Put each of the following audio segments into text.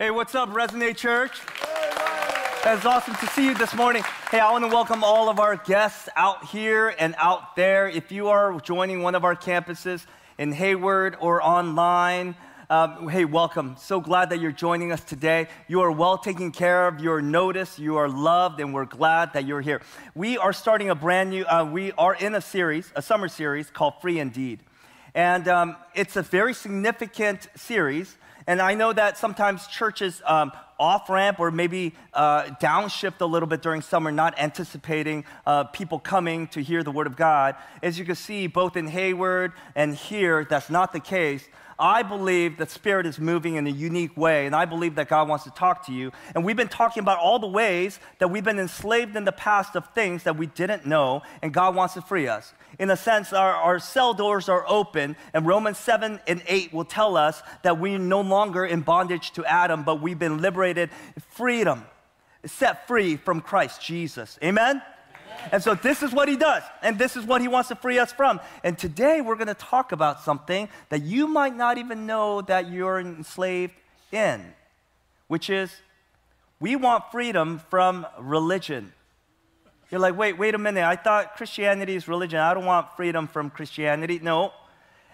Hey, what's up, Resonate Church? It's awesome to see you this morning. Hey, I want to welcome all of our guests out here and out there. If you are joining one of our campuses in Hayward or online, um, hey, welcome. So glad that you're joining us today. You are well taken care of. You're noticed. You are loved, and we're glad that you're here. We are starting a brand new, uh, we are in a series, a summer series called Free Indeed. And um, it's a very significant series and I know that sometimes churches um, off ramp or maybe uh, downshift a little bit during summer, not anticipating uh, people coming to hear the word of God. As you can see, both in Hayward and here, that's not the case. I believe that Spirit is moving in a unique way, and I believe that God wants to talk to you. And we've been talking about all the ways that we've been enslaved in the past of things that we didn't know, and God wants to free us. In a sense, our, our cell doors are open, and Romans 7 and 8 will tell us that we're no longer in bondage to Adam, but we've been liberated, freedom, set free from Christ Jesus. Amen? And so this is what he does, and this is what he wants to free us from. And today we're going to talk about something that you might not even know that you're enslaved in, which is we want freedom from religion. You're like, wait, wait a minute. I thought Christianity is religion. I don't want freedom from Christianity. No.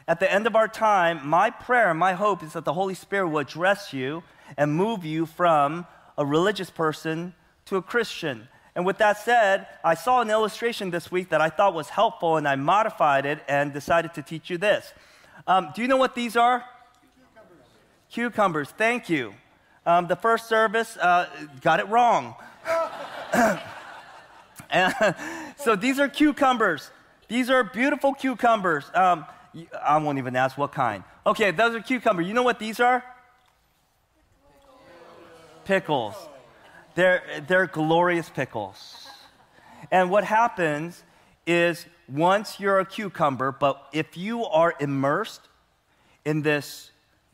At the end of our time, my prayer, my hope is that the Holy Spirit will address you and move you from a religious person to a Christian. And with that said, I saw an illustration this week that I thought was helpful, and I modified it and decided to teach you this. Um, do you know what these are? Cucumbers. Cucumbers, thank you. Um, the first service uh, got it wrong. so these are cucumbers. These are beautiful cucumbers. Um, I won't even ask what kind. Okay, those are cucumbers. You know what these are? Pickles. They're, they're glorious pickles. And what happens is once you're a cucumber, but if you are immersed in this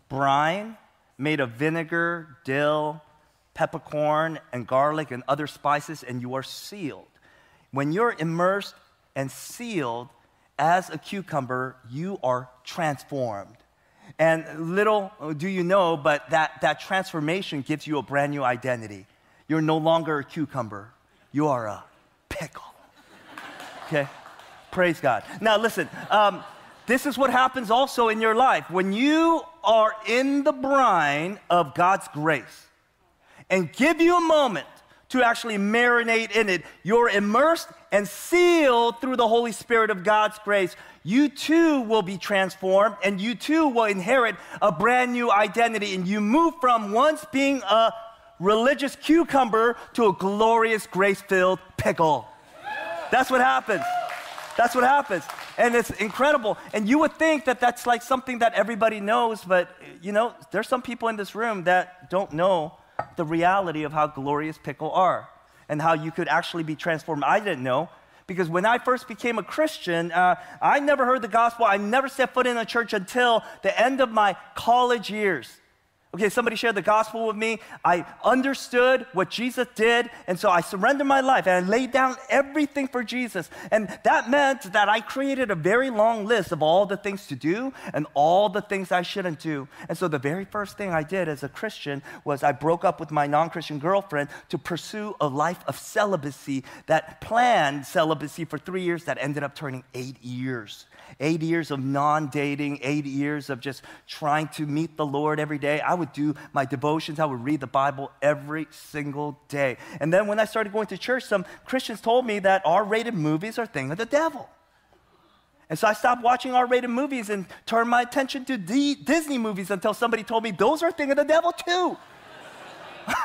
brine made of vinegar, dill, peppercorn, and garlic and other spices, and you are sealed. When you're immersed and sealed as a cucumber, you are transformed. And little do you know, but that, that transformation gives you a brand new identity. You're no longer a cucumber, you are a pickle. Okay? Praise God. Now, listen, um, this is what happens also in your life. When you are in the brine of God's grace and give you a moment to actually marinate in it, you're immersed and sealed through the Holy Spirit of God's grace. You too will be transformed and you too will inherit a brand new identity. And you move from once being a religious cucumber to a glorious grace filled pickle. That's what happens. That's what happens. And it's incredible. And you would think that that's like something that everybody knows, but you know, there's some people in this room that don't know the reality of how glorious pickle are and how you could actually be transformed. I didn't know because when I first became a Christian, uh, I never heard the gospel. I never set foot in a church until the end of my college years. Okay, somebody shared the gospel with me. I understood what Jesus did, and so I surrendered my life and I laid down everything for Jesus. And that meant that I created a very long list of all the things to do and all the things I shouldn't do. And so the very first thing I did as a Christian was I broke up with my non Christian girlfriend to pursue a life of celibacy that planned celibacy for three years that ended up turning eight years eight years of non dating, eight years of just trying to meet the Lord every day. I would do my devotions, I would read the Bible every single day. And then when I started going to church, some Christians told me that R rated movies are thing of the devil. And so I stopped watching R rated movies and turned my attention to D- Disney movies until somebody told me those are a thing of the devil too.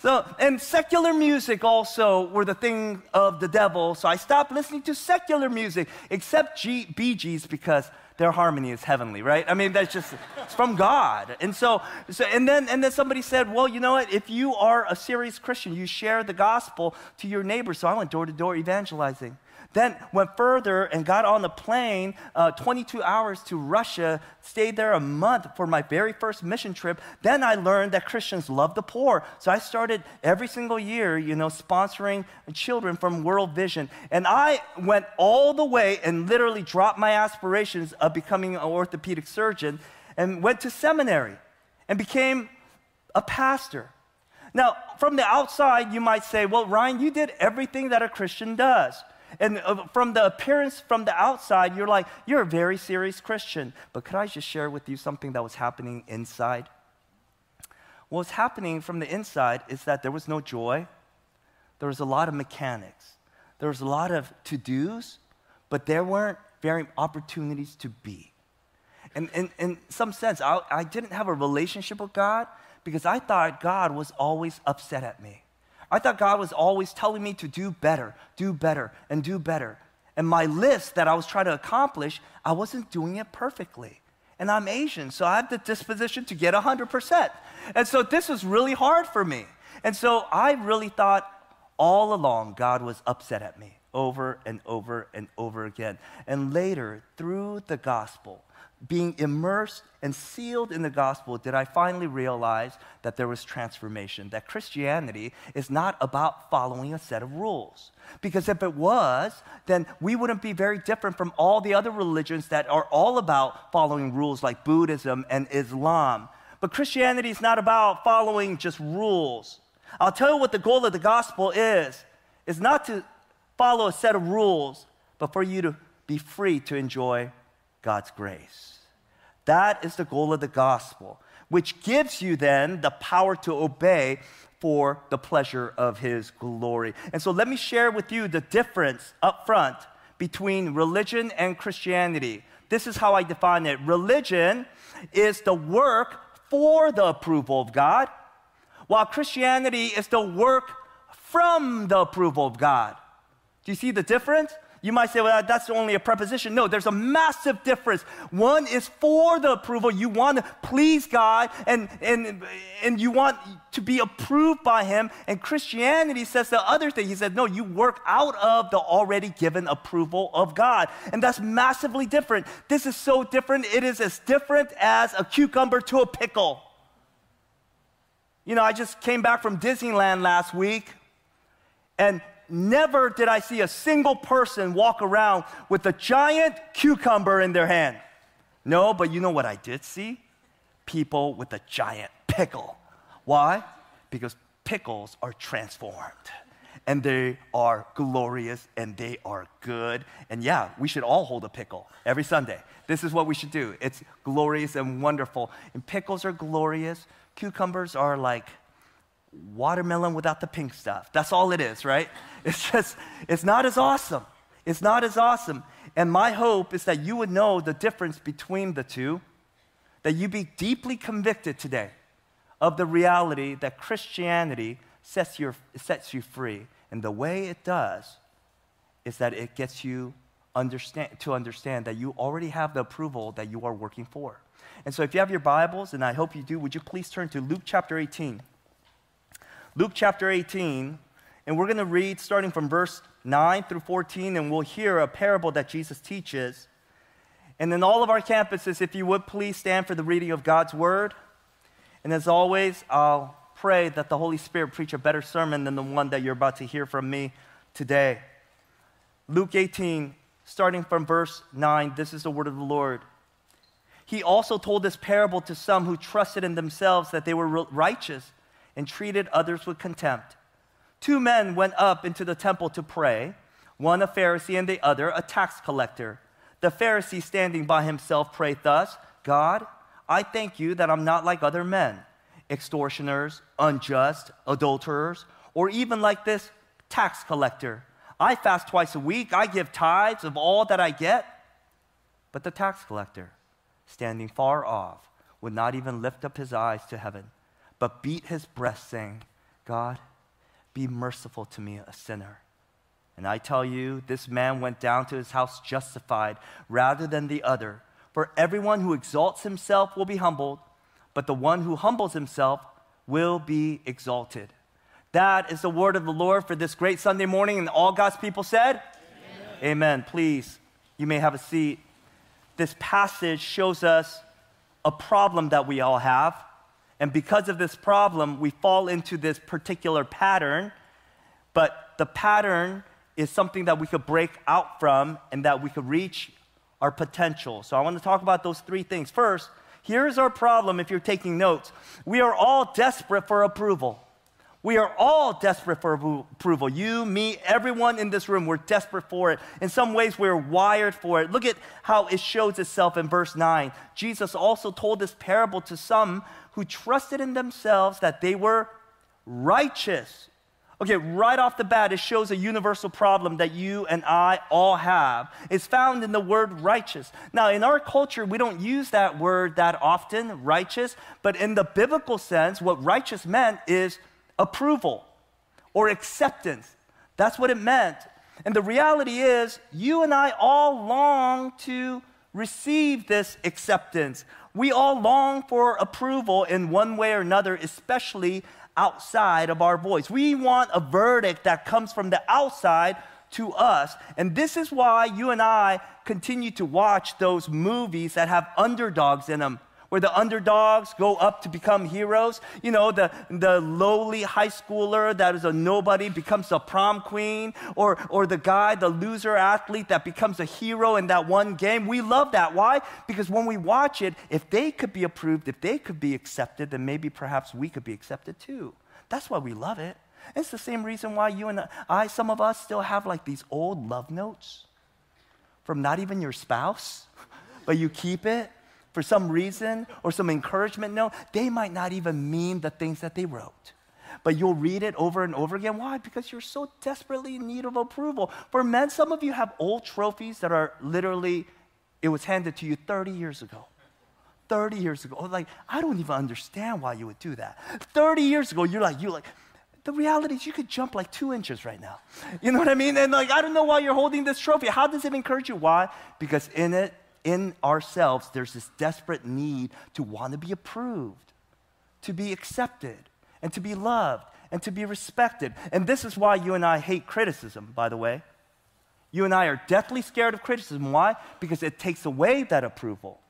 So, and secular music also were the thing of the devil. So I stopped listening to secular music, except G- Bee Gees because their harmony is heavenly, right? I mean, that's just it's from God. And so, so and then and then somebody said, well, you know what? If you are a serious Christian, you share the gospel to your neighbors. So I went door to door evangelizing. Then went further and got on the plane, uh, 22 hours to Russia, stayed there a month for my very first mission trip. Then I learned that Christians love the poor. So I started every single year, you know, sponsoring children from World Vision. And I went all the way and literally dropped my aspirations of becoming an orthopedic surgeon and went to seminary and became a pastor. Now, from the outside, you might say, well, Ryan, you did everything that a Christian does. And uh, from the appearance from the outside, you're like, you're a very serious Christian. But could I just share with you something that was happening inside? What was happening from the inside is that there was no joy, there was a lot of mechanics, there was a lot of to dos, but there weren't very opportunities to be. And in some sense, I, I didn't have a relationship with God because I thought God was always upset at me. I thought God was always telling me to do better, do better, and do better. And my list that I was trying to accomplish, I wasn't doing it perfectly. And I'm Asian, so I have the disposition to get 100%. And so this was really hard for me. And so I really thought all along God was upset at me over and over and over again. And later, through the gospel, being immersed and sealed in the gospel, did I finally realize that there was transformation, that Christianity is not about following a set of rules. Because if it was, then we wouldn't be very different from all the other religions that are all about following rules, like Buddhism and Islam. But Christianity is not about following just rules. I'll tell you what the goal of the gospel is. It's not to follow a set of rules, but for you to be free to enjoy God's grace. That is the goal of the gospel, which gives you then the power to obey for the pleasure of his glory. And so let me share with you the difference up front between religion and Christianity. This is how I define it religion is the work for the approval of God, while Christianity is the work from the approval of God. Do you see the difference? You might say, well, that's only a preposition. No, there's a massive difference. One is for the approval. You want to please God and, and, and you want to be approved by Him. And Christianity says the other thing. He said, no, you work out of the already given approval of God. And that's massively different. This is so different. It is as different as a cucumber to a pickle. You know, I just came back from Disneyland last week. And never did I see a single person walk around with a giant cucumber in their hand. No, but you know what I did see? People with a giant pickle. Why? Because pickles are transformed and they are glorious and they are good. And yeah, we should all hold a pickle every Sunday. This is what we should do. It's glorious and wonderful. And pickles are glorious. Cucumbers are like watermelon without the pink stuff. That's all it is, right? It's just, it's not as awesome. It's not as awesome. And my hope is that you would know the difference between the two, that you be deeply convicted today of the reality that Christianity sets, your, sets you free. And the way it does is that it gets you understand, to understand that you already have the approval that you are working for. And so if you have your Bibles, and I hope you do, would you please turn to Luke chapter 18? Luke chapter 18, and we're going to read starting from verse 9 through 14, and we'll hear a parable that Jesus teaches. And then, all of our campuses, if you would please stand for the reading of God's word. And as always, I'll pray that the Holy Spirit preach a better sermon than the one that you're about to hear from me today. Luke 18, starting from verse 9, this is the word of the Lord. He also told this parable to some who trusted in themselves that they were righteous and treated others with contempt. Two men went up into the temple to pray, one a Pharisee and the other a tax collector. The Pharisee, standing by himself, prayed thus God, I thank you that I'm not like other men, extortioners, unjust, adulterers, or even like this tax collector. I fast twice a week, I give tithes of all that I get. But the tax collector, standing far off, would not even lift up his eyes to heaven but beat his breast, saying, God, be merciful to me, a sinner. And I tell you, this man went down to his house justified rather than the other. For everyone who exalts himself will be humbled, but the one who humbles himself will be exalted. That is the word of the Lord for this great Sunday morning. And all God's people said, Amen. Amen. Please, you may have a seat. This passage shows us a problem that we all have and because of this problem, we fall into this particular pattern, but the pattern is something that we could break out from and that we could reach our potential. So I want to talk about those three things. First, Here's our problem if you're taking notes. We are all desperate for approval. We are all desperate for approval. You, me, everyone in this room, we're desperate for it. In some ways, we're wired for it. Look at how it shows itself in verse 9. Jesus also told this parable to some who trusted in themselves that they were righteous. Okay, right off the bat, it shows a universal problem that you and I all have. It's found in the word righteous. Now, in our culture, we don't use that word that often, righteous, but in the biblical sense, what righteous meant is approval or acceptance. That's what it meant. And the reality is, you and I all long to receive this acceptance. We all long for approval in one way or another, especially outside of our voice. We want a verdict that comes from the outside to us. And this is why you and I continue to watch those movies that have underdogs in them where the underdogs go up to become heroes. You know, the, the lowly high schooler that is a nobody becomes a prom queen, or, or the guy, the loser athlete that becomes a hero in that one game. We love that. Why? Because when we watch it, if they could be approved, if they could be accepted, then maybe perhaps we could be accepted too. That's why we love it. It's the same reason why you and I, some of us still have like these old love notes from not even your spouse, but you keep it for some reason or some encouragement note, they might not even mean the things that they wrote. But you'll read it over and over again. Why? Because you're so desperately in need of approval. For men, some of you have old trophies that are literally, it was handed to you 30 years ago. 30 years ago. Like, I don't even understand why you would do that. 30 years ago, you're like, you're like, the reality is you could jump like two inches right now. You know what I mean? And like, I don't know why you're holding this trophy. How does it encourage you? Why? Because in it in ourselves, there's this desperate need to want to be approved, to be accepted, and to be loved, and to be respected. And this is why you and I hate criticism, by the way. You and I are deathly scared of criticism. Why? Because it takes away that approval,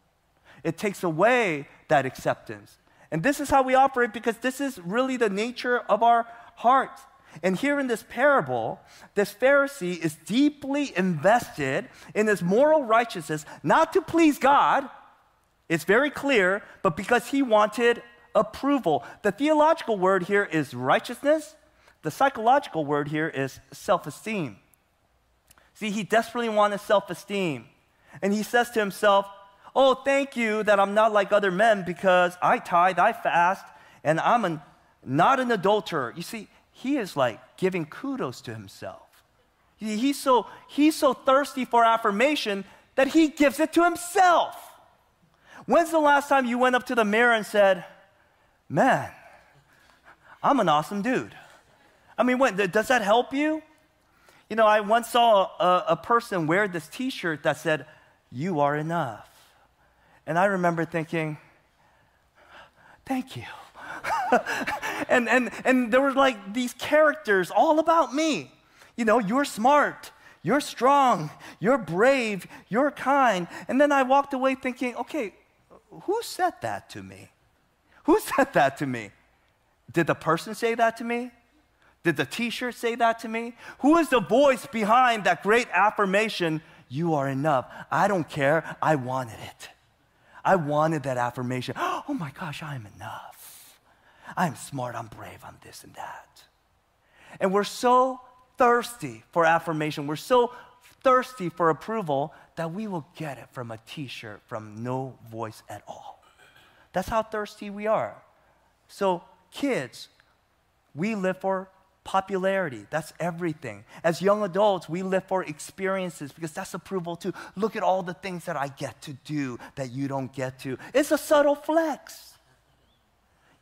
it takes away that acceptance. And this is how we operate because this is really the nature of our hearts. And here in this parable, this Pharisee is deeply invested in his moral righteousness, not to please God, it's very clear, but because he wanted approval. The theological word here is righteousness, the psychological word here is self esteem. See, he desperately wanted self esteem. And he says to himself, Oh, thank you that I'm not like other men because I tithe, I fast, and I'm an, not an adulterer. You see, he is like giving kudos to himself. He's so, he's so thirsty for affirmation that he gives it to himself. When's the last time you went up to the mirror and said, Man, I'm an awesome dude? I mean, what, does that help you? You know, I once saw a, a person wear this t shirt that said, You are enough. And I remember thinking, Thank you. and, and, and there were like these characters all about me. You know, you're smart, you're strong, you're brave, you're kind. And then I walked away thinking, okay, who said that to me? Who said that to me? Did the person say that to me? Did the t shirt say that to me? Who is the voice behind that great affirmation? You are enough. I don't care. I wanted it. I wanted that affirmation. Oh my gosh, I'm enough. I'm smart, I'm brave, I'm this and that. And we're so thirsty for affirmation, we're so thirsty for approval that we will get it from a t shirt from no voice at all. That's how thirsty we are. So, kids, we live for popularity. That's everything. As young adults, we live for experiences because that's approval too. Look at all the things that I get to do that you don't get to. It's a subtle flex.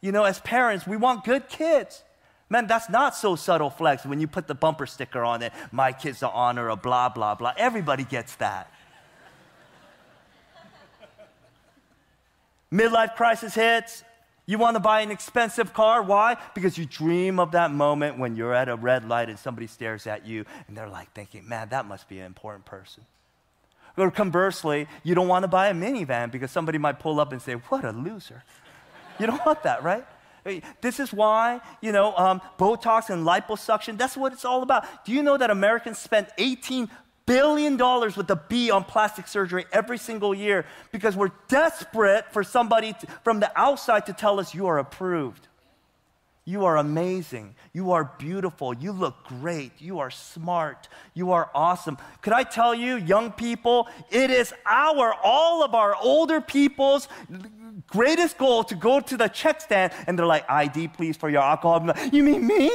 You know, as parents, we want good kids. Man, that's not so subtle flex when you put the bumper sticker on it. My kids are honor, or blah, blah, blah. Everybody gets that. Midlife crisis hits. You want to buy an expensive car. Why? Because you dream of that moment when you're at a red light and somebody stares at you and they're like thinking, man, that must be an important person. Or conversely, you don't want to buy a minivan because somebody might pull up and say, what a loser. You don't want that, right? This is why, you know, um, Botox and liposuction, that's what it's all about. Do you know that Americans spend $18 billion with a B on plastic surgery every single year because we're desperate for somebody to, from the outside to tell us you are approved. You are amazing. You are beautiful. You look great. You are smart. You are awesome. Could I tell you, young people, it is our, all of our older people's greatest goal to go to the check stand and they're like, ID, please, for your alcohol. Like, you mean me?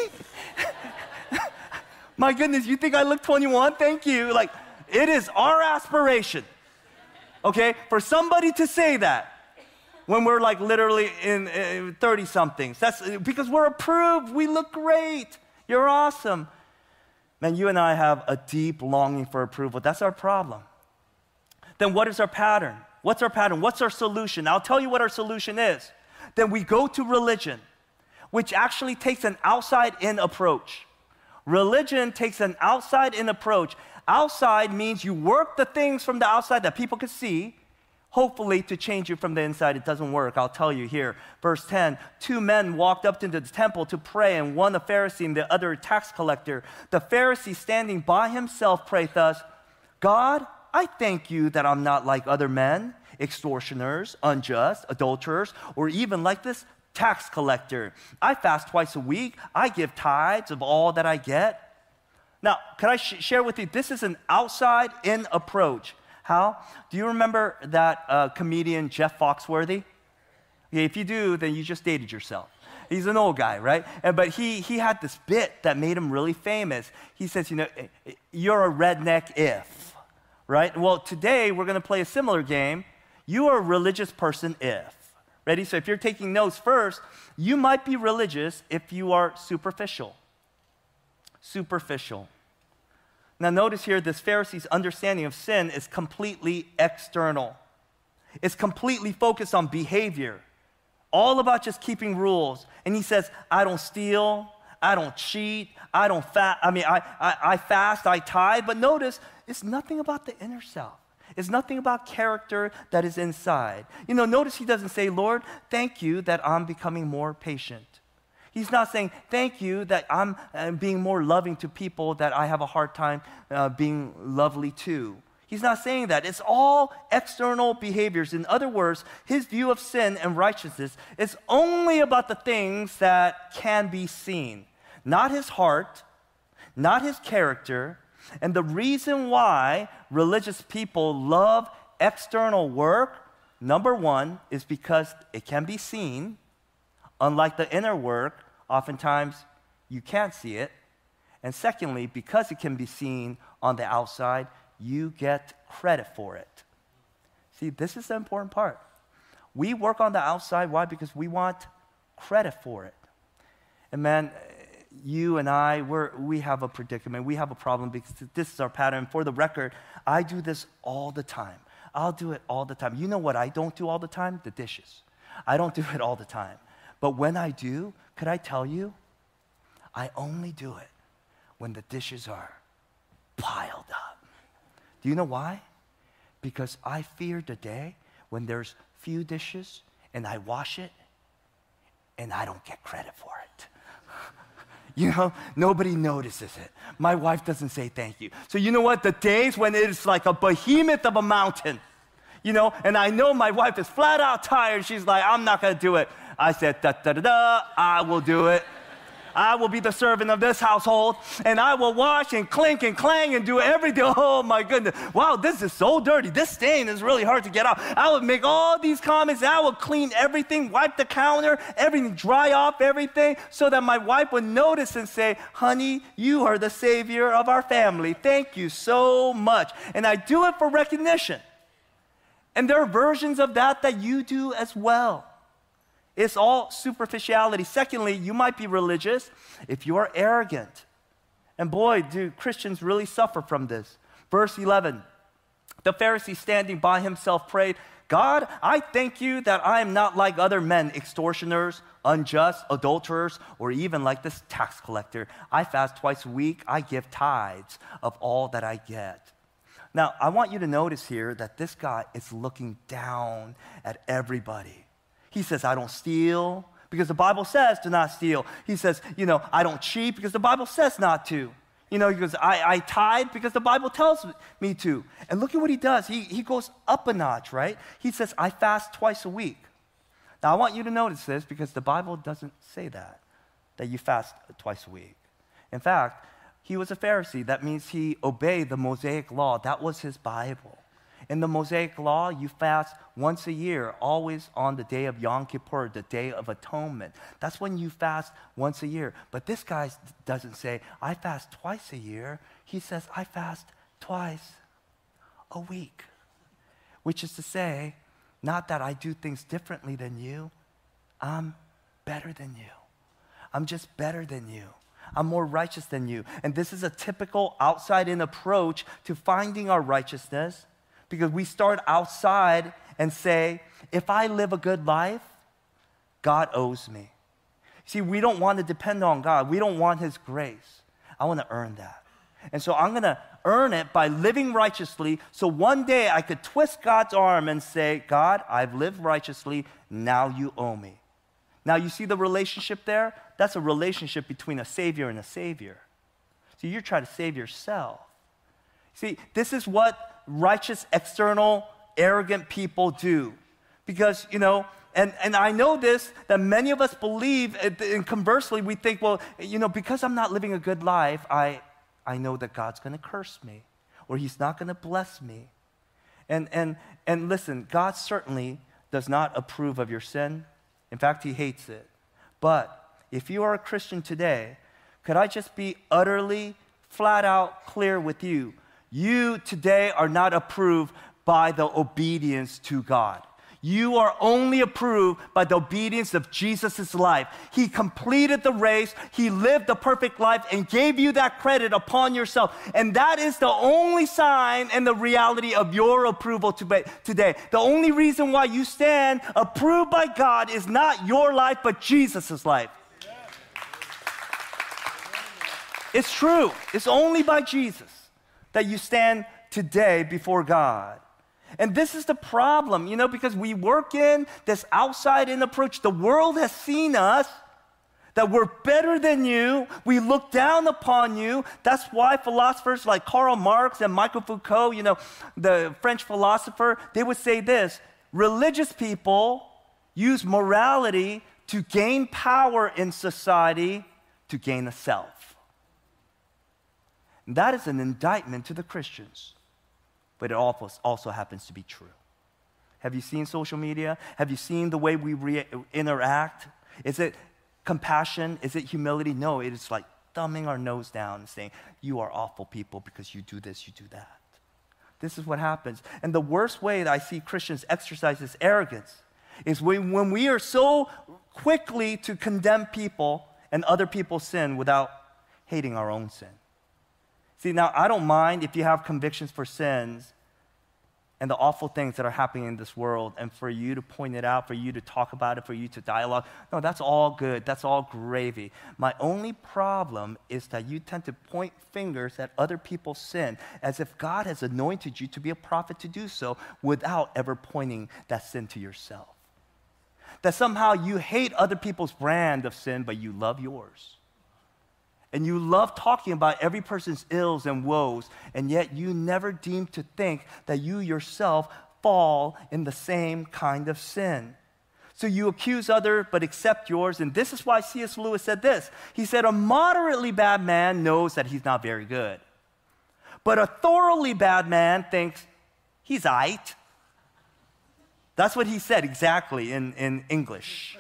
My goodness, you think I look 21? Thank you. Like, it is our aspiration, okay, for somebody to say that when we're like literally in uh, 30 somethings. That's because we're approved. We look great. You're awesome. Man, you and I have a deep longing for approval. That's our problem. Then what is our pattern? What's our pattern? What's our solution? I'll tell you what our solution is. Then we go to religion, which actually takes an outside in approach. Religion takes an outside in approach. Outside means you work the things from the outside that people can see hopefully to change you from the inside. It doesn't work. I'll tell you here. Verse 10 Two men walked up into the temple to pray, and one a Pharisee and the other a tax collector. The Pharisee, standing by himself, prayed thus God, I thank you that I'm not like other men, extortioners, unjust, adulterers, or even like this tax collector. I fast twice a week, I give tithes of all that I get. Now, can I sh- share with you? This is an outside in approach. How? Do you remember that uh, comedian Jeff Foxworthy? Okay, if you do, then you just dated yourself. He's an old guy, right? But he, he had this bit that made him really famous. He says, you know, eh, eh, you're a redneck if, right? Well, today we're going to play a similar game. You are a religious person if. Ready? So if you're taking notes first, you might be religious if you are superficial. Superficial. Now, notice here, this Pharisee's understanding of sin is completely external. It's completely focused on behavior, all about just keeping rules. And he says, I don't steal, I don't cheat, I don't fast, I mean, I, I, I fast, I tithe. But notice, it's nothing about the inner self. It's nothing about character that is inside. You know, notice he doesn't say, Lord, thank you that I'm becoming more patient. He's not saying, thank you that I'm uh, being more loving to people that I have a hard time uh, being lovely to. He's not saying that. It's all external behaviors. In other words, his view of sin and righteousness is only about the things that can be seen, not his heart, not his character. And the reason why religious people love external work, number one, is because it can be seen. Unlike the inner work, oftentimes you can't see it. And secondly, because it can be seen on the outside, you get credit for it. See, this is the important part. We work on the outside. Why? Because we want credit for it. And man, you and I, we're, we have a predicament. We have a problem because this is our pattern. For the record, I do this all the time. I'll do it all the time. You know what I don't do all the time? The dishes. I don't do it all the time. But when I do, could I tell you? I only do it when the dishes are piled up. Do you know why? Because I fear the day when there's few dishes and I wash it and I don't get credit for it. You know, nobody notices it. My wife doesn't say thank you. So, you know what? The days when it's like a behemoth of a mountain, you know, and I know my wife is flat out tired. She's like, I'm not going to do it. I said, da da da da, I will do it. I will be the servant of this household, and I will wash and clink and clang and do everything. Oh my goodness. Wow, this is so dirty. This stain is really hard to get out. I would make all these comments. I will clean everything, wipe the counter, everything, dry off everything, so that my wife would notice and say, Honey, you are the savior of our family. Thank you so much. And I do it for recognition. And there are versions of that that you do as well. It's all superficiality. Secondly, you might be religious if you are arrogant. And boy, do Christians really suffer from this. Verse 11 The Pharisee standing by himself prayed, God, I thank you that I am not like other men, extortioners, unjust, adulterers, or even like this tax collector. I fast twice a week, I give tithes of all that I get. Now, I want you to notice here that this guy is looking down at everybody. He says, I don't steal because the Bible says to not steal. He says, you know, I don't cheat because the Bible says not to. You know, he goes, I, I tithe because the Bible tells me to. And look at what he does. He, he goes up a notch, right? He says, I fast twice a week. Now, I want you to notice this because the Bible doesn't say that, that you fast twice a week. In fact, he was a Pharisee. That means he obeyed the Mosaic law. That was his Bible. In the Mosaic law, you fast once a year, always on the day of Yom Kippur, the day of atonement. That's when you fast once a year. But this guy doesn't say, I fast twice a year. He says, I fast twice a week. Which is to say, not that I do things differently than you, I'm better than you. I'm just better than you. I'm more righteous than you. And this is a typical outside in approach to finding our righteousness because we start outside and say, if I live a good life, God owes me. See, we don't want to depend on God, we don't want His grace. I want to earn that. And so I'm going to earn it by living righteously so one day I could twist God's arm and say, God, I've lived righteously, now you owe me. Now, you see the relationship there? That's a relationship between a Savior and a Savior. See, you're trying to save yourself. See, this is what righteous, external, arrogant people do. Because, you know, and, and I know this, that many of us believe, and conversely, we think, well, you know, because I'm not living a good life, I, I know that God's going to curse me or He's not going to bless me. And, and, and listen, God certainly does not approve of your sin. In fact, He hates it. But if you are a Christian today, could I just be utterly, flat out clear with you? You today are not approved by the obedience to God. You are only approved by the obedience of Jesus' life. He completed the race, He lived the perfect life, and gave you that credit upon yourself. And that is the only sign and the reality of your approval today. The only reason why you stand approved by God is not your life, but Jesus' life. It's true, it's only by Jesus that you stand today before God. And this is the problem, you know, because we work in this outside in approach. The world has seen us that we're better than you. We look down upon you. That's why philosophers like Karl Marx and Michel Foucault, you know, the French philosopher, they would say this religious people use morality to gain power in society to gain a self. That is an indictment to the Christians, but it also happens to be true. Have you seen social media? Have you seen the way we re- interact? Is it compassion? Is it humility? No, it is like thumbing our nose down and saying, You are awful people because you do this, you do that. This is what happens. And the worst way that I see Christians exercise this arrogance is when, when we are so quickly to condemn people and other people's sin without hating our own sin. See, now I don't mind if you have convictions for sins and the awful things that are happening in this world, and for you to point it out, for you to talk about it, for you to dialogue. No, that's all good. That's all gravy. My only problem is that you tend to point fingers at other people's sin as if God has anointed you to be a prophet to do so without ever pointing that sin to yourself. That somehow you hate other people's brand of sin, but you love yours and you love talking about every person's ills and woes, and yet you never deem to think that you yourself fall in the same kind of sin. So you accuse other but accept yours, and this is why C.S. Lewis said this. He said, A moderately bad man knows that he's not very good, but a thoroughly bad man thinks he's right. That's what he said exactly in, in English.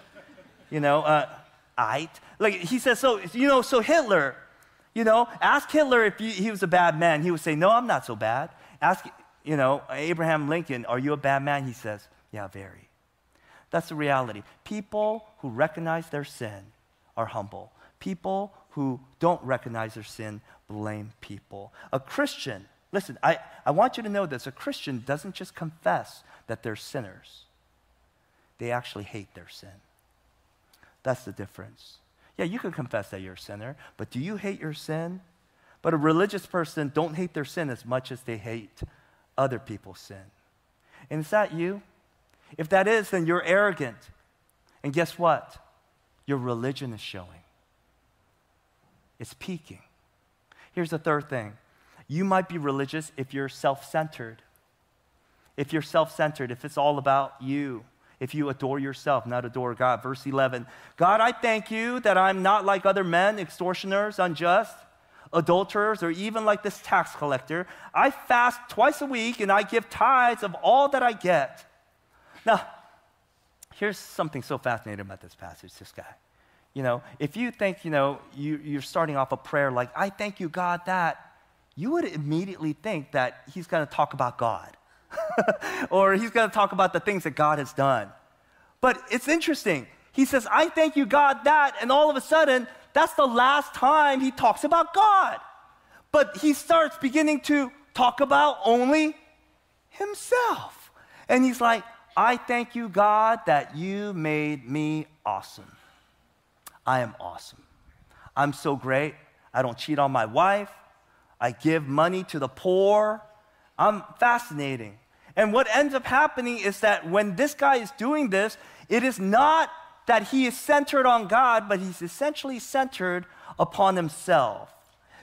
You know, uh, Ait. Like he says, so, you know, so Hitler, you know, ask Hitler if he, was a bad man. He would say, no, I'm not so bad. Ask, you know, Abraham Lincoln, are you a bad man? He says, yeah, very. That's the reality. People who recognize their sin are humble. People who don't recognize their sin blame people. A Christian, listen, I, I want you to know this a Christian doesn't just confess that they're sinners, they actually hate their sin. That's the difference. Yeah, you can confess that you're a sinner, but do you hate your sin? But a religious person don't hate their sin as much as they hate other people's sin. And is that you? If that is, then you're arrogant. And guess what? Your religion is showing. It's peeking. Here's the third thing you might be religious if you're self centered. If you're self centered, if it's all about you, if you adore yourself, not adore God. Verse 11 God, I thank you that I'm not like other men, extortioners, unjust, adulterers, or even like this tax collector. I fast twice a week and I give tithes of all that I get. Now, here's something so fascinating about this passage, this guy. You know, if you think, you know, you, you're starting off a prayer like, I thank you, God, that, you would immediately think that he's going to talk about God. or he's going to talk about the things that God has done. But it's interesting. He says, I thank you, God, that, and all of a sudden, that's the last time he talks about God. But he starts beginning to talk about only himself. And he's like, I thank you, God, that you made me awesome. I am awesome. I'm so great. I don't cheat on my wife. I give money to the poor. I'm fascinating. And what ends up happening is that when this guy is doing this, it is not that he is centered on God, but he's essentially centered upon himself.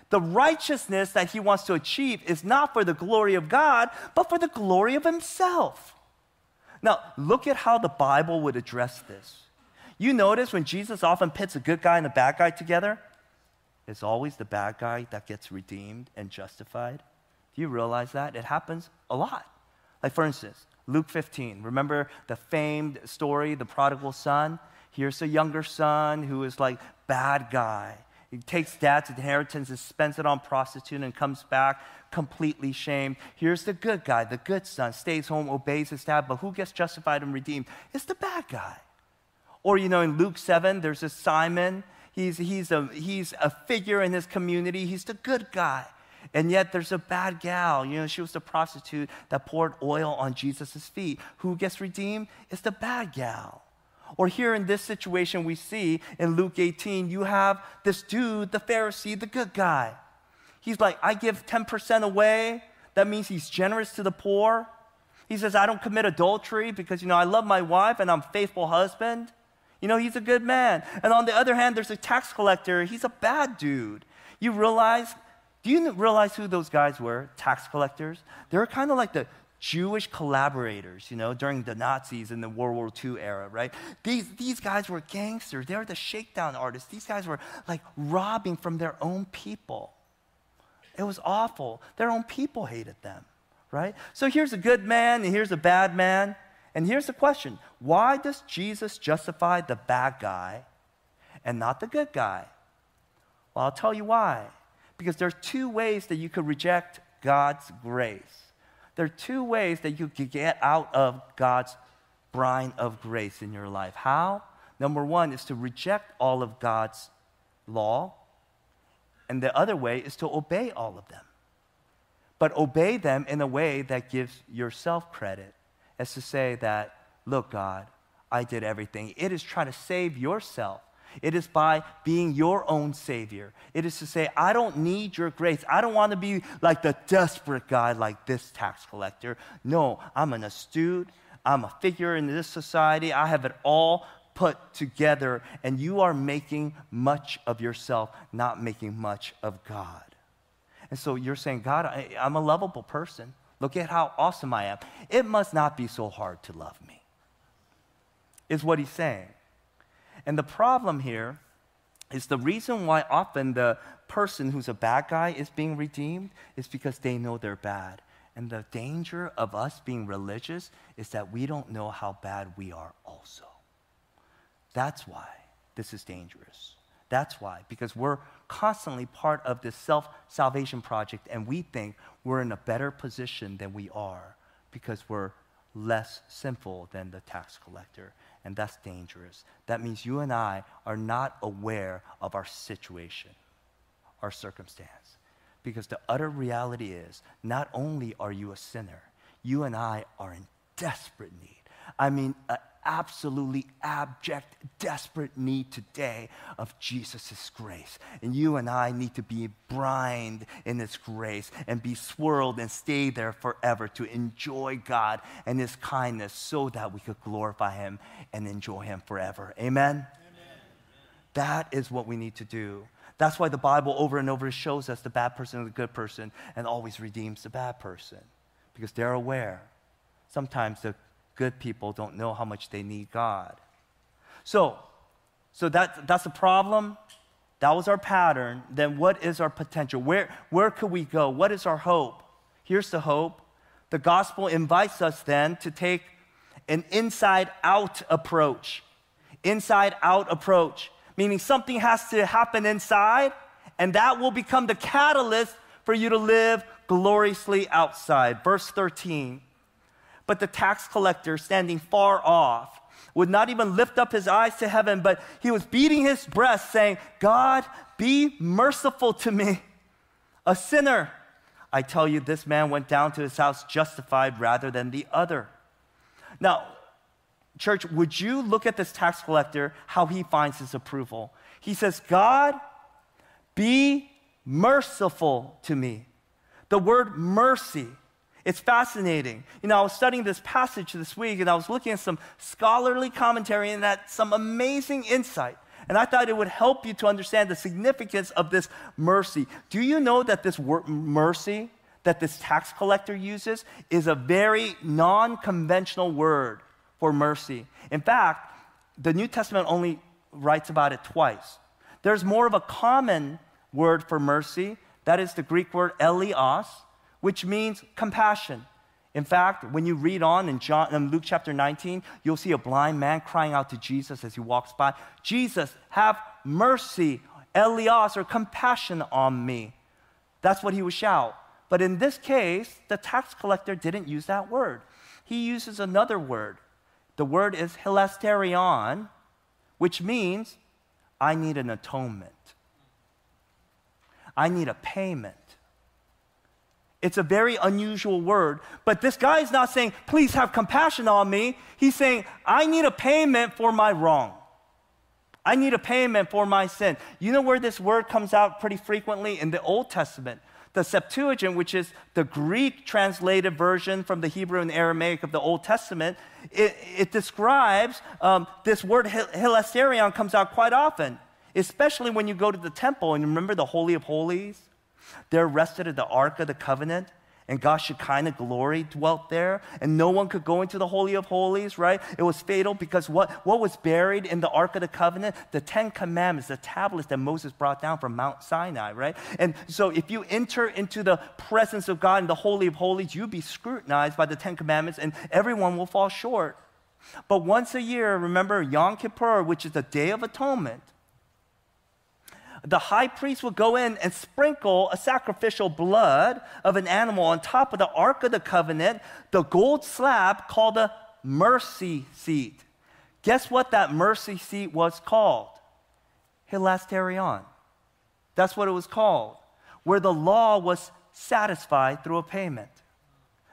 The righteousness that he wants to achieve is not for the glory of God, but for the glory of himself. Now, look at how the Bible would address this. You notice when Jesus often pits a good guy and a bad guy together, it's always the bad guy that gets redeemed and justified. Do you realize that? It happens a lot. Like, for instance, Luke 15. Remember the famed story, the prodigal son? Here's a younger son who is like bad guy. He takes dad's inheritance and spends it on prostitute and comes back completely shamed. Here's the good guy, the good son, stays home, obeys his dad, but who gets justified and redeemed? It's the bad guy. Or, you know, in Luke 7, there's a Simon. He's, he's, a, he's a figure in his community. He's the good guy. And yet there's a bad gal. You know, she was the prostitute that poured oil on Jesus' feet. Who gets redeemed? It's the bad gal. Or here in this situation, we see in Luke 18, you have this dude, the Pharisee, the good guy. He's like, I give 10% away. That means he's generous to the poor. He says, I don't commit adultery because, you know, I love my wife and I'm a faithful husband. You know, he's a good man. And on the other hand, there's a tax collector. He's a bad dude. You realize do you realize who those guys were? Tax collectors? They were kind of like the Jewish collaborators, you know, during the Nazis in the World War II era, right? These, these guys were gangsters. They were the shakedown artists. These guys were like robbing from their own people. It was awful. Their own people hated them, right? So here's a good man and here's a bad man. And here's the question why does Jesus justify the bad guy and not the good guy? Well, I'll tell you why because there are two ways that you could reject God's grace. There are two ways that you could get out of God's brine of grace in your life. How? Number one is to reject all of God's law, and the other way is to obey all of them. But obey them in a way that gives yourself credit, as to say that, look, God, I did everything. It is trying to save yourself it is by being your own Savior. It is to say, I don't need your grace. I don't want to be like the desperate guy like this tax collector. No, I'm an astute, I'm a figure in this society. I have it all put together, and you are making much of yourself, not making much of God. And so you're saying, God, I, am a lovable person. Look at how awesome I am. It must not be so hard to love me, is what he's saying. And the problem here is the reason why often the person who's a bad guy is being redeemed is because they know they're bad. And the danger of us being religious is that we don't know how bad we are also. That's why this is dangerous. That's why, because we're constantly part of this self salvation project and we think we're in a better position than we are because we're less sinful than the tax collector and that's dangerous. That means you and I are not aware of our situation, our circumstance. Because the utter reality is not only are you a sinner, you and I are in desperate need. I mean, an absolutely abject, desperate need today of Jesus' grace. And you and I need to be brined in His grace and be swirled and stay there forever to enjoy God and His kindness so that we could glorify Him and enjoy Him forever. Amen? Amen. That is what we need to do. That's why the Bible over and over shows us the bad person and the good person and always redeems the bad person because they're aware. Sometimes the good people don't know how much they need God. So, so that, that's the problem. That was our pattern. Then what is our potential? Where, where could we go? What is our hope? Here's the hope. The gospel invites us then to take an inside out approach. Inside out approach meaning something has to happen inside, and that will become the catalyst for you to live gloriously outside. Verse 13. But the tax collector, standing far off, would not even lift up his eyes to heaven, but he was beating his breast, saying, God, be merciful to me, a sinner. I tell you, this man went down to his house justified rather than the other. Now, Church, would you look at this tax collector, how he finds his approval? He says, God, be merciful to me. The word mercy, it's fascinating. You know, I was studying this passage this week and I was looking at some scholarly commentary and that some amazing insight. And I thought it would help you to understand the significance of this mercy. Do you know that this word mercy that this tax collector uses is a very non conventional word? for mercy. In fact, the New Testament only writes about it twice. There's more of a common word for mercy. That is the Greek word eleos, which means compassion. In fact, when you read on in, John, in Luke chapter 19, you'll see a blind man crying out to Jesus as he walks by Jesus, have mercy, eleos, or compassion on me. That's what he would shout. But in this case, the tax collector didn't use that word. He uses another word, the word is hilasterion, which means I need an atonement. I need a payment. It's a very unusual word, but this guy is not saying, please have compassion on me. He's saying, I need a payment for my wrong. I need a payment for my sin. You know where this word comes out pretty frequently? In the Old Testament. The Septuagint, which is the Greek translated version from the Hebrew and Aramaic of the Old Testament, it, it describes um, this word hilasterion comes out quite often, especially when you go to the temple and remember the Holy of Holies. They're rested at the Ark of the Covenant and God's Shekinah glory dwelt there, and no one could go into the Holy of Holies, right? It was fatal because what, what was buried in the Ark of the Covenant? The Ten Commandments, the tablets that Moses brought down from Mount Sinai, right? And so if you enter into the presence of God in the Holy of Holies, you'll be scrutinized by the Ten Commandments, and everyone will fall short. But once a year, remember Yom Kippur, which is the Day of Atonement, the high priest would go in and sprinkle a sacrificial blood of an animal on top of the Ark of the Covenant, the gold slab called the mercy seat. Guess what that mercy seat was called? Hilasterion. That's what it was called, where the law was satisfied through a payment.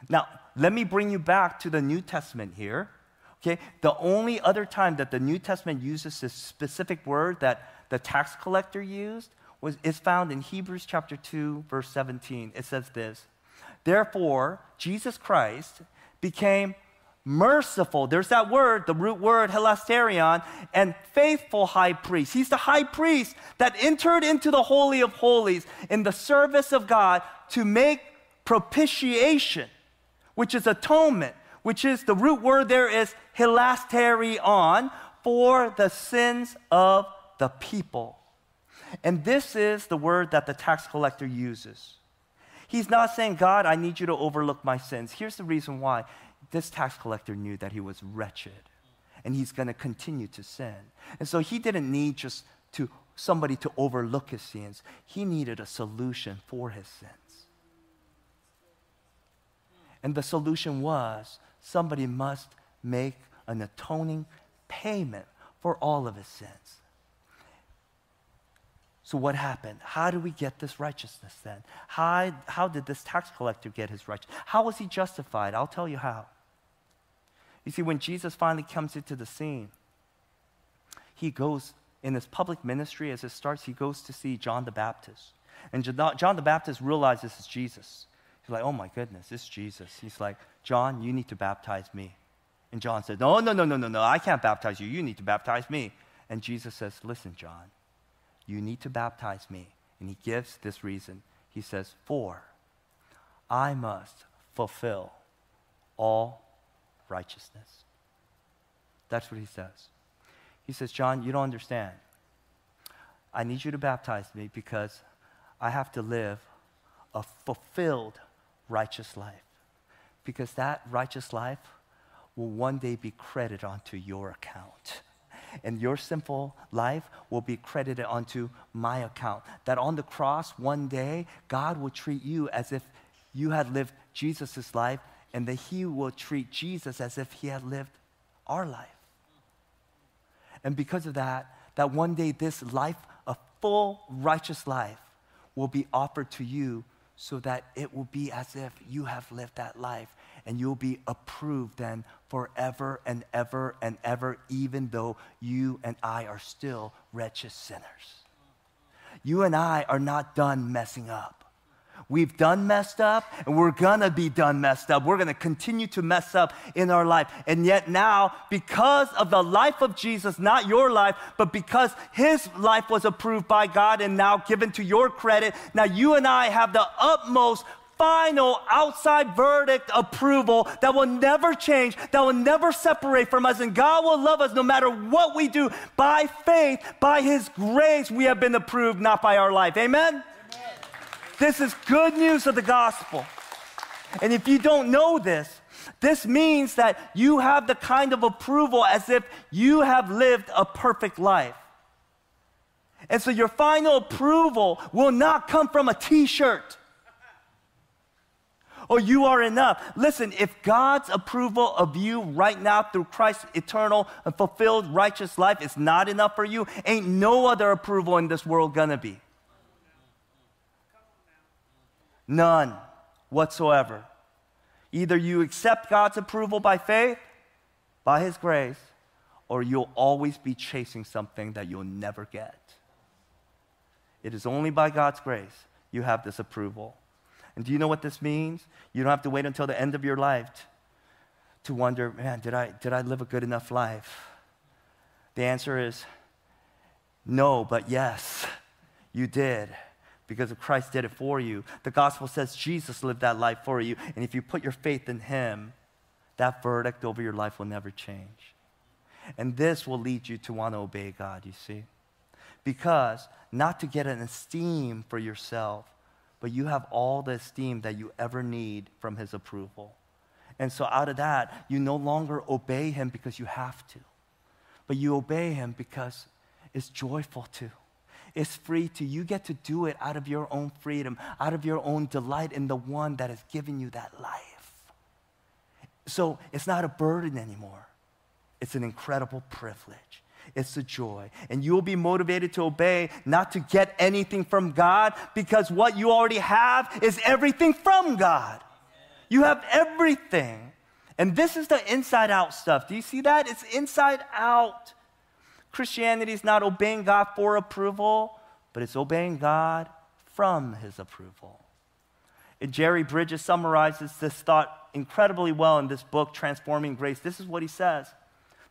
Now, let me bring you back to the New Testament here. Okay, the only other time that the New Testament uses this specific word that the tax collector used was, is found in Hebrews chapter 2, verse 17. It says this Therefore, Jesus Christ became merciful. There's that word, the root word, hilasterion, and faithful high priest. He's the high priest that entered into the Holy of Holies in the service of God to make propitiation, which is atonement, which is the root word there is hilasterion, for the sins of the people. And this is the word that the tax collector uses. He's not saying, God, I need you to overlook my sins. Here's the reason why. This tax collector knew that he was wretched and he's going to continue to sin. And so he didn't need just to somebody to overlook his sins. He needed a solution for his sins. And the solution was somebody must make an atoning payment for all of his sins. So, what happened? How do we get this righteousness then? How, how did this tax collector get his righteousness? How was he justified? I'll tell you how. You see, when Jesus finally comes into the scene, he goes in his public ministry as it starts, he goes to see John the Baptist. And John the Baptist realizes it's Jesus. He's like, oh my goodness, it's Jesus. He's like, John, you need to baptize me. And John said, no, no, no, no, no, no, I can't baptize you. You need to baptize me. And Jesus says, listen, John, You need to baptize me. And he gives this reason. He says, For I must fulfill all righteousness. That's what he says. He says, John, you don't understand. I need you to baptize me because I have to live a fulfilled righteous life. Because that righteous life will one day be credited onto your account. And your sinful life will be credited onto my account. That on the cross, one day, God will treat you as if you had lived Jesus' life, and that He will treat Jesus as if He had lived our life. And because of that, that one day this life, a full righteous life, will be offered to you so that it will be as if you have lived that life and you'll be approved then forever and ever and ever, even though you and I are still wretched sinners. You and I are not done messing up. We've done messed up and we're gonna be done messed up. We're gonna continue to mess up in our life. And yet now, because of the life of Jesus, not your life, but because his life was approved by God and now given to your credit, now you and I have the utmost final outside verdict approval that will never change, that will never separate from us. And God will love us no matter what we do. By faith, by His grace, we have been approved, not by our life. Amen? This is good news of the gospel. And if you don't know this, this means that you have the kind of approval as if you have lived a perfect life. And so your final approval will not come from a t shirt. Or you are enough. Listen, if God's approval of you right now through Christ's eternal and fulfilled righteous life is not enough for you, ain't no other approval in this world gonna be. None whatsoever. Either you accept God's approval by faith, by His grace, or you'll always be chasing something that you'll never get. It is only by God's grace you have this approval. And do you know what this means? You don't have to wait until the end of your life to wonder, man, did I, did I live a good enough life? The answer is no, but yes, you did because Christ did it for you. The gospel says Jesus lived that life for you. And if you put your faith in Him, that verdict over your life will never change. And this will lead you to want to obey God, you see. Because not to get an esteem for yourself, but you have all the esteem that you ever need from His approval. And so out of that, you no longer obey Him because you have to, but you obey Him because it's joyful to It's free to. You get to do it out of your own freedom, out of your own delight in the one that has given you that life. So it's not a burden anymore, it's an incredible privilege. It's a joy. And you'll be motivated to obey, not to get anything from God, because what you already have is everything from God. You have everything. And this is the inside out stuff. Do you see that? It's inside out. Christianity is not obeying God for approval, but it's obeying God from his approval. And Jerry Bridges summarizes this thought incredibly well in this book, Transforming Grace. This is what he says.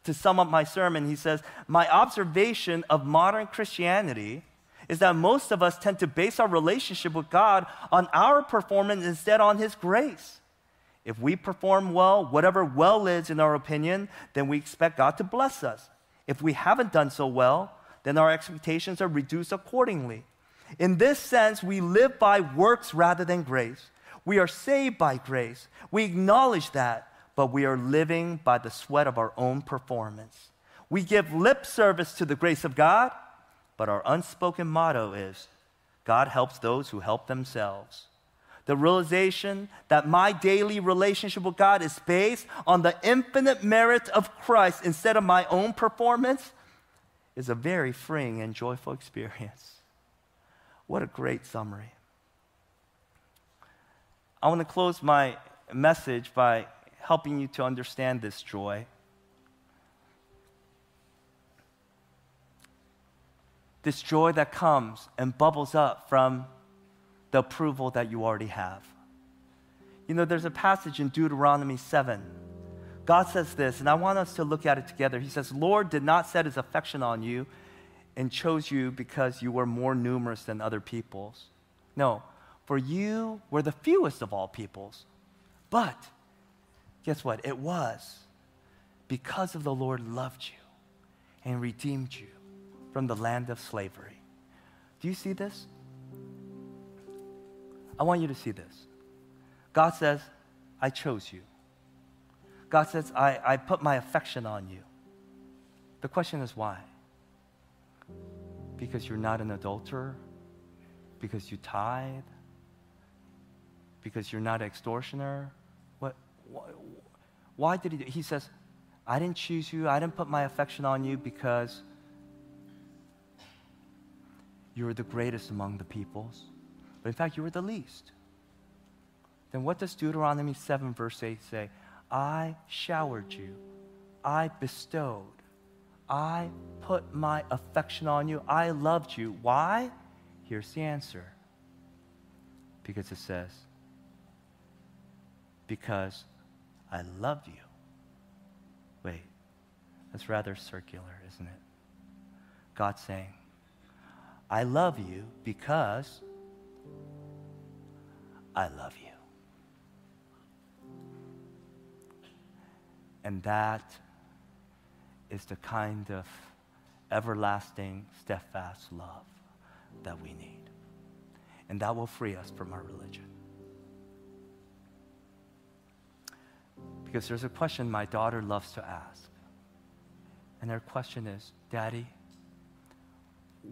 To sum up my sermon, he says, My observation of modern Christianity is that most of us tend to base our relationship with God on our performance instead on his grace. If we perform well, whatever well is in our opinion, then we expect God to bless us. If we haven't done so well, then our expectations are reduced accordingly. In this sense, we live by works rather than grace. We are saved by grace. We acknowledge that, but we are living by the sweat of our own performance. We give lip service to the grace of God, but our unspoken motto is God helps those who help themselves the realization that my daily relationship with God is based on the infinite merit of Christ instead of my own performance is a very freeing and joyful experience. What a great summary. I want to close my message by helping you to understand this joy. This joy that comes and bubbles up from the approval that you already have. You know, there's a passage in Deuteronomy 7. God says this, and I want us to look at it together. He says, Lord did not set his affection on you and chose you because you were more numerous than other peoples. No, for you were the fewest of all peoples. But guess what? It was because of the Lord loved you and redeemed you from the land of slavery. Do you see this? I want you to see this. God says, I chose you. God says, I, I put my affection on you. The question is why? Because you're not an adulterer? Because you tithe? Because you're not an extortioner? Why, did he do? He says, I didn't choose you. I didn't put my affection on you because you were the greatest among the peoples. But in fact, you were the least. Then what does Deuteronomy 7, verse 8 say? I showered you, I bestowed, I put my affection on you, I loved you. Why? Here's the answer. Because it says, Because I love you. Wait, that's rather circular, isn't it? God saying, I love you because I love you. And that is the kind of everlasting, steadfast love that we need. And that will free us from our religion. Because there's a question my daughter loves to ask. And her question is Daddy,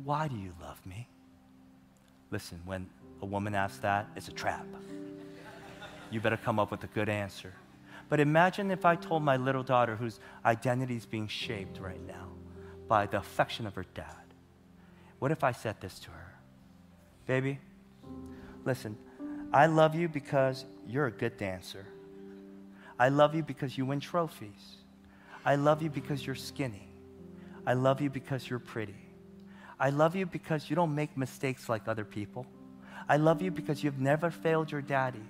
why do you love me? Listen, when a woman asks that, it's a trap. You better come up with a good answer. But imagine if I told my little daughter, whose identity is being shaped right now by the affection of her dad, what if I said this to her? Baby, listen, I love you because you're a good dancer. I love you because you win trophies. I love you because you're skinny. I love you because you're pretty. I love you because you don't make mistakes like other people. I love you because you've never failed your daddy.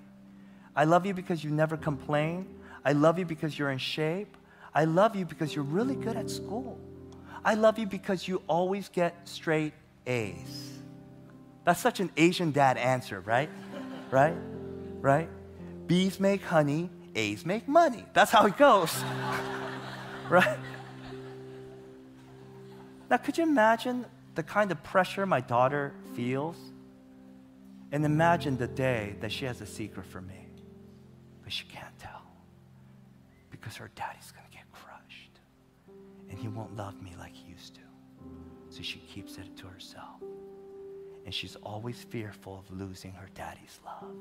I love you because you never complain. I love you because you're in shape. I love you because you're really good at school. I love you because you always get straight A's. That's such an Asian dad answer, right? right? Right? Bees make honey, A's make money. That's how it goes. right? Now, could you imagine the kind of pressure my daughter feels? And imagine the day that she has a secret from me, but she can't tell because her daddy's going to get crushed and he won't love me like he used to. So she keeps it to herself. And she's always fearful of losing her daddy's love.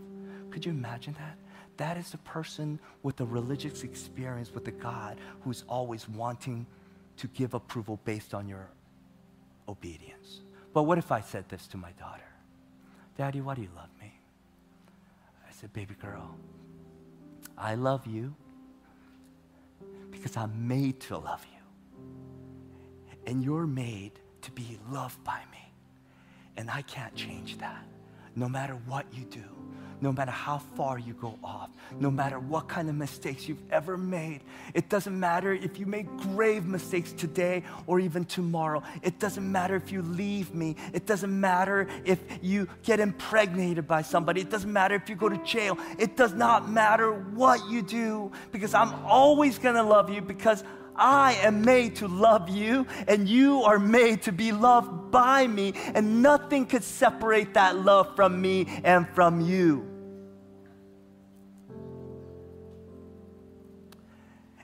Could you imagine that? That is the person with a religious experience with a God who's always wanting to give approval based on your obedience. But what if I said this to my daughter? Daddy, why do you love me? I said, Baby girl, I love you because I'm made to love you. And you're made to be loved by me. And I can't change that, no matter what you do no matter how far you go off, no matter what kind of mistakes you've ever made. It doesn't matter if you make grave mistakes today or even tomorrow. It doesn't matter if you leave me. It doesn't matter if you get impregnated by somebody. It doesn't matter if you go to jail. It does not matter what you do because I'm always going to love you because I am made to love you, and you are made to be loved by me, and nothing could separate that love from me and from you.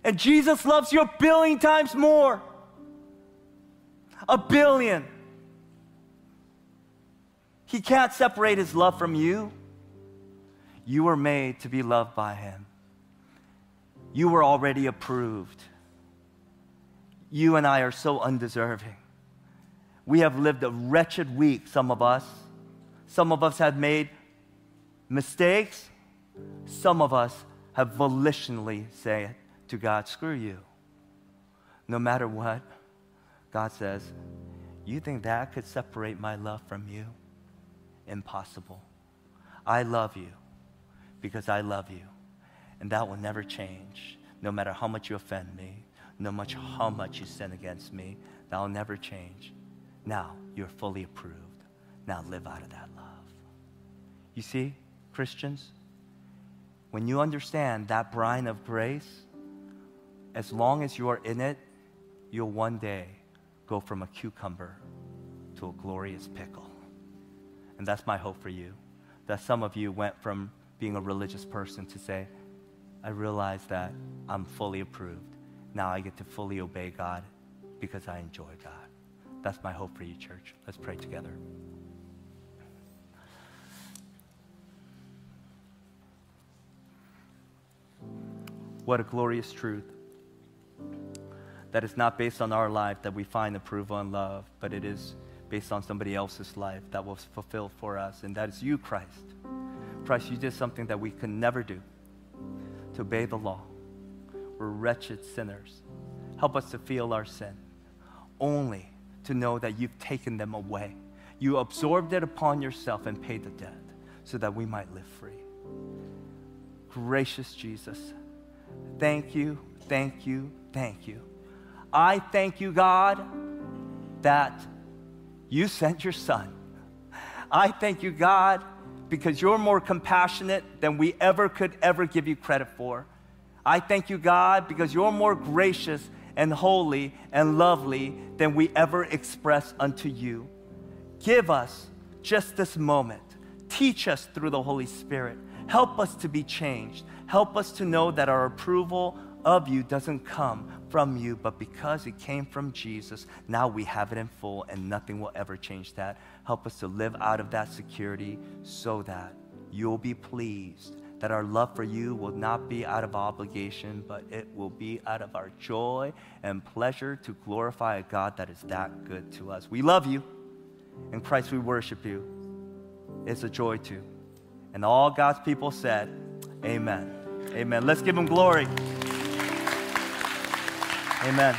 And Jesus loves you a billion times more. A billion. He can't separate his love from you. You were made to be loved by him. You were already approved. You and I are so undeserving. We have lived a wretched week, some of us. Some of us have made mistakes. Some of us have volitionally said, to God, screw you. No matter what, God says, You think that could separate my love from you? Impossible. I love you because I love you. And that will never change. No matter how much you offend me, no matter how much you sin against me, that will never change. Now you're fully approved. Now live out of that love. You see, Christians, when you understand that brine of grace, as long as you are in it, you'll one day go from a cucumber to a glorious pickle. And that's my hope for you. That some of you went from being a religious person to say, I realize that I'm fully approved. Now I get to fully obey God because I enjoy God. That's my hope for you, church. Let's pray together. What a glorious truth. that it's not based on our life that we find approval and love, but it is based on somebody else's life that was fulfilled for us, and that is you, Christ. Christ, you did something that we could never do to obey the law. We're wretched sinners. Help us to feel our sin, only to know that you've taken them away. You absorbed it upon yourself and paid the debt so that we might live free. Gracious Jesus, thank you, thank you, thank you. I thank you, God, that you sent your son. I thank you, God, because you're more compassionate than we ever could ever give you credit for. I thank you, God, because you're more gracious and holy and lovely than we ever express unto you. Give us just this moment. Teach us through the Holy Spirit. Help us to be changed. Help us to know that our approval of you doesn't come from you, but because it came from Jesus, now we have it in full and nothing will ever change that. Help us to live out of that security so that you'll be pleased, that our love for you will not be out of obligation, but it will be out of our joy and pleasure to glorify a God that is that good to us. We love you. In Christ, we worship you. It's a joy to. And all God's people said, Amen. Amen. Let's give him glory. Amen.